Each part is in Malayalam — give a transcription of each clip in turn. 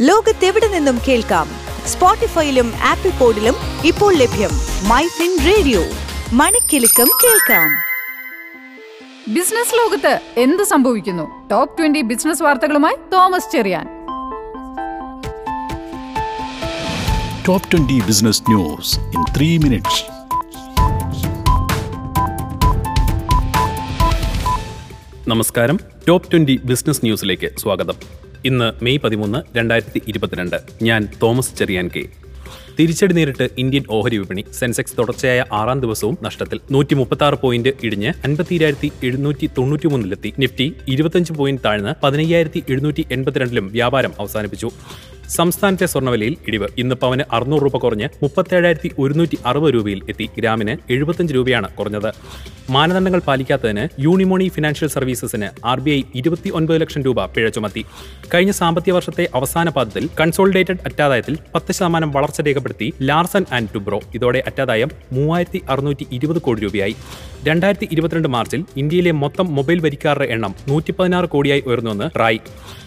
ലോകത്തെവിടെ നിന്നും കേൾക്കാം? സ്പോട്ടിഫൈയിലും ആപ്പിൾ പോഡിലും ഇപ്പോൾ ലഭ്യം മൈ ഫിൻ റേഡിയോ. മണിക്കെലക്കം കേൾക്കാം. ബിസിനസ് ലോകത്ത് എന്ത് സംഭവിക്കുന്നു? ടോപ്പ് ട്വന്റി ബിസിനസ് വാർത്തകളുമായി Thomas Cherian. Top twenty business news in three minutes. നമസ്കാരം. ടോപ്പ് ട്വന്റി ബിസിനസ് ന്യൂസിലേക്ക് സ്വാഗതം. ഇന്ന് മെയ് പതിമൂന്ന് രണ്ടായിരത്തി ഇരുപത്തിരണ്ട്. ഞാൻ തോമസ് ചെറിയാൻ കെ. തിരിച്ചടി നേരിട്ട് ഇന്ത്യൻ ഓഹരി വിപണി സെൻസെക്സ് തുടർച്ചയായ ആറാം ദിവസവും നഷ്ടത്തിൽ. നൂറ്റി മുപ്പത്തി ആറ് പോയിന്റ് ഇടിഞ്ഞ് അൻപത്തിരായിരത്തി എഴുന്നൂറ്റി തൊണ്ണൂറ്റി മൂന്നിലെത്തി നിഫ്റ്റി ഇരുപത്തഞ്ച് പോയിന്റ് താഴ്ന്ന് പതിനയ്യായിരത്തി എഴുന്നൂറ്റി എൺപത്തിരണ്ടിലും വ്യാപാരം അവസാനിപ്പിച്ചു. സംസ്ഥാനത്തെ സ്വർണവിലയിൽ ഇടിവ്. ഇന്ന് പവന് അറുന്നൂറ് രൂപ കുറഞ്ഞ് മുപ്പത്തേഴായിരത്തി ഒരുന്നൂറ്റി അറുപത് രൂപയിൽ എത്തി. ഗ്രാമിന് എഴുപത്തഞ്ച് രൂപയാണ് കുറഞ്ഞത്. മാനദണ്ഡങ്ങൾ പാലിക്കാത്തതിന് യൂണിമോണി ഫിനാൻഷ്യൽ സർവീസസിന് ആർ ബി ഐ ഇരുപത്തി ഒൻപത് ലക്ഷം രൂപ പിഴ ചുമത്തി. കഴിഞ്ഞ സാമ്പത്തിക വർഷത്തെ അവസാന പാദത്തിൽ കൺസോളിഡേറ്റഡ് അറ്റാദായത്തിൽ പത്ത് ശതമാനം വളർച്ച രേഖപ്പെടുത്തി ലാർസൺ ആൻഡ് ടുബ്രോ ഇതോടെ അറ്റാദായം മൂവായിരത്തി അറുന്നൂറ്റി ഇരുപത് കോടി രൂപയായി. രണ്ടായിരത്തി ഇരുപത്തിരണ്ട് മാർച്ചിൽ ഇന്ത്യയിലെ മൊത്തം മൊബൈൽ വരിക്കാരുടെ എണ്ണം നൂറ്റി പതിനാറ് കോടിയായി ഉയർന്നുവെന്ന് റായ്.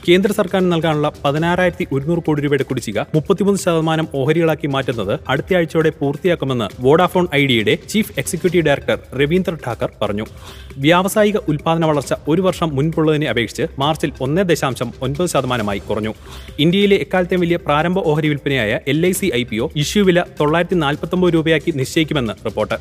കേന്ദ്ര സർക്കാരിന് നൽകാനുള്ള പതിനാറായിരത്തി ഒരുന്നൂറ് കോടി രൂപയുടെ കുടിശ്ശിക മുപ്പത്തിമൂന്ന് ശതമാനം ഓഹരികളാക്കി മാറ്റുന്നത് അടുത്ത ആഴ്ചയോടെ പൂർത്തിയാക്കുമെന്ന് Vodafone ഐഡിയയുടെ chief executive director Ravindra Thakkar പറഞ്ഞു. വ്യാവസായിക ഉൽപാദന വളർച്ച ഒരു വർഷം മുൻപുള്ളതിനെ അപേക്ഷിച്ച് മാർച്ചിൽ ഒന്ന് ദശാംശം ഒൻപത് ശതമാനമായി കുറഞ്ഞു. ഇന്ത്യയിലെ എക്കാലത്തെയും വലിയ പ്രാരംഭ ഓഹരി വിൽപ്പനയായ L I C I P O issue വില തൊള്ളായിരത്തി നാൽപ്പത്തൊമ്പത് രൂപയാക്കി നിശ്ചയിക്കുമെന്ന് report.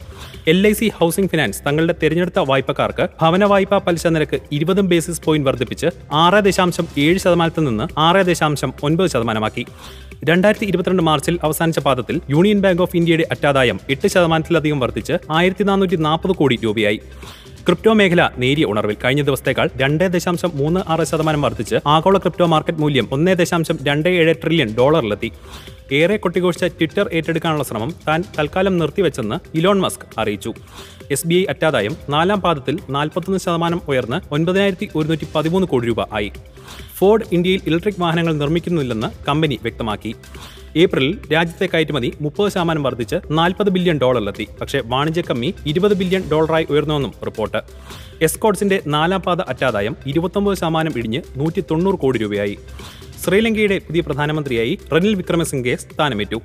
L I C housing finance തങ്ങളുടെ തെരഞ്ഞെടുത്ത വായ്പക്കാർക്ക് ഭവന വായ്പാ പലിശ നിരക്ക് ഇരുപതും ബേസിസ് പോയിന്റ് വർദ്ധിപ്പിച്ച് ആറ് ദശാംശം ഏഴ് ശതമാനത്തിൽ നിന്ന് ആറ് ദശാംശം ഒൻപത് ശതമാനമാക്കി. രണ്ടായിരത്തി ഇരുപത്തിരണ്ട് മാർച്ചിൽ അവസാനിച്ച പാദത്തിൽ യൂണിയൻ ബാങ്ക് ഓഫ് ഇന്ത്യയുടെ അറ്റാദായം എട്ട് ശതമാനത്തിലധികം വർദ്ധിച്ച് ആയിരത്തി നാനൂറ്റി നാൽപ്പത് കോടി രൂപയായി ക്രിപ്റ്റോ മേഖല നേരിയ ഉണർവിൽ കഴിഞ്ഞ ദിവസത്തേക്കാൾ രണ്ട് ദശാംശം മൂന്ന് ആറ് ശതമാനം വർദ്ധിച്ച് ആഗോള ക്രിപ്റ്റോ മാർക്കറ്റ് മൂല്യം ഒന്ന് ദശാംശം രണ്ട് ഏഴ് ട്രില്യൺ ഡോളറിലെത്തി. ഏറെ കൊട്ടിഘോഷിച്ച ട്വിറ്റർ ഏറ്റെടുക്കാനുള്ള ശ്രമം താൻ തൽക്കാലം നിർത്തിവെച്ചെന്ന് ഇലോൺ മസ്ക് അറിയിച്ചു. എസ് ബി ഐ അറ്റാദായം നാലാം പാദത്തിൽ നാൽപ്പത്തൊന്ന് ശതമാനം ഉയർന്ന് ഒൻപതിനായിരത്തി ഒരുന്നൂറ്റി പതിമൂന്ന് കോടി രൂപ ആയി. ഫോർഡ് ഇന്ത്യയിൽ ഇലക്ട്രിക് വാഹനങ്ങൾ നിർമ്മിക്കുന്നില്ലെന്ന് കമ്പനി വ്യക്തമാക്കി. ഏപ്രിലിൽ രാജ്യത്തെ കയറ്റുമതി മുപ്പത് ശതമാനം വർദ്ധിച്ച് നാൽപ്പത് ബില്യൺ ഡോളറിലെത്തി. പക്ഷേ വാണിജ്യ കമ്മി ഇരുപത് ബില്യൺ ഡോളറായി ഉയർന്നുവെന്നും റിപ്പോർട്ട്. എസ്കോഡ്സിന്റെ നാലാം പാത അറ്റാദായം ഇരുപത്തൊമ്പത് ശതമാനം ഇടിഞ്ഞ് നൂറ്റി തൊണ്ണൂറ് കോടി രൂപയായി. ശ്രീലങ്കയുടെ പുതിയ പ്രധാനമന്ത്രിയായി റനിൽ വിക്രമസിംഗെ സ്ഥാനമേറ്റു.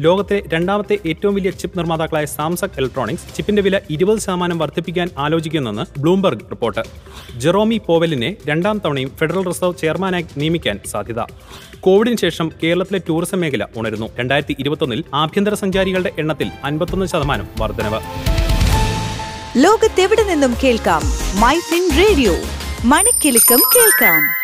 ലോകത്തെ രണ്ടാമത്തെ ഏറ്റവും വലിയ ചിപ്പ് നിർമ്മാതാക്കളായ സാംസങ് ഇലക്ട്രോണിക്സ് ചിപ്പിന്റെ വില ഇരുപത് ശതമാനം വർദ്ധിപ്പിക്കാൻ ആലോചിക്കുന്നെന്ന് ബ്ലൂംബർഗ് റിപ്പോർട്ട്. ജെറോമി പോവലിനെ രണ്ടാം തവണയും ഫെഡറൽ റിസർവ് ചെയർമാനായി നിയമിക്കാൻ സാധ്യത. കോവിഡിന് ശേഷം കേരളത്തിലെ ടൂറിസം മേഖല ഉണരുന്നു. രണ്ടായിരത്തി ഇരുപത്തൊന്നിൽ ആഭ്യന്തര സഞ്ചാരികളുടെ എണ്ണത്തിൽ അൻപത്തൊന്ന് ശതമാനം വർധനവ്. ലോകത്തെവിടെ നിന്നും കേൾക്കാം? My radio. മണിക്കെലക്കം കേൾക്കാം.